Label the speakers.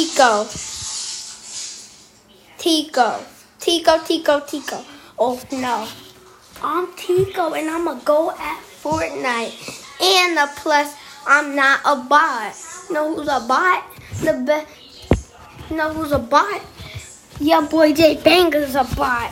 Speaker 1: Tico. Tico. Tico, Tico, Tico. Oh no. I'm Tico and I'm a go at Fortnite. And the plus, I'm not a bot. know who's a bot? The best. know who's a bot? Yeah, boy J Banger's a bot.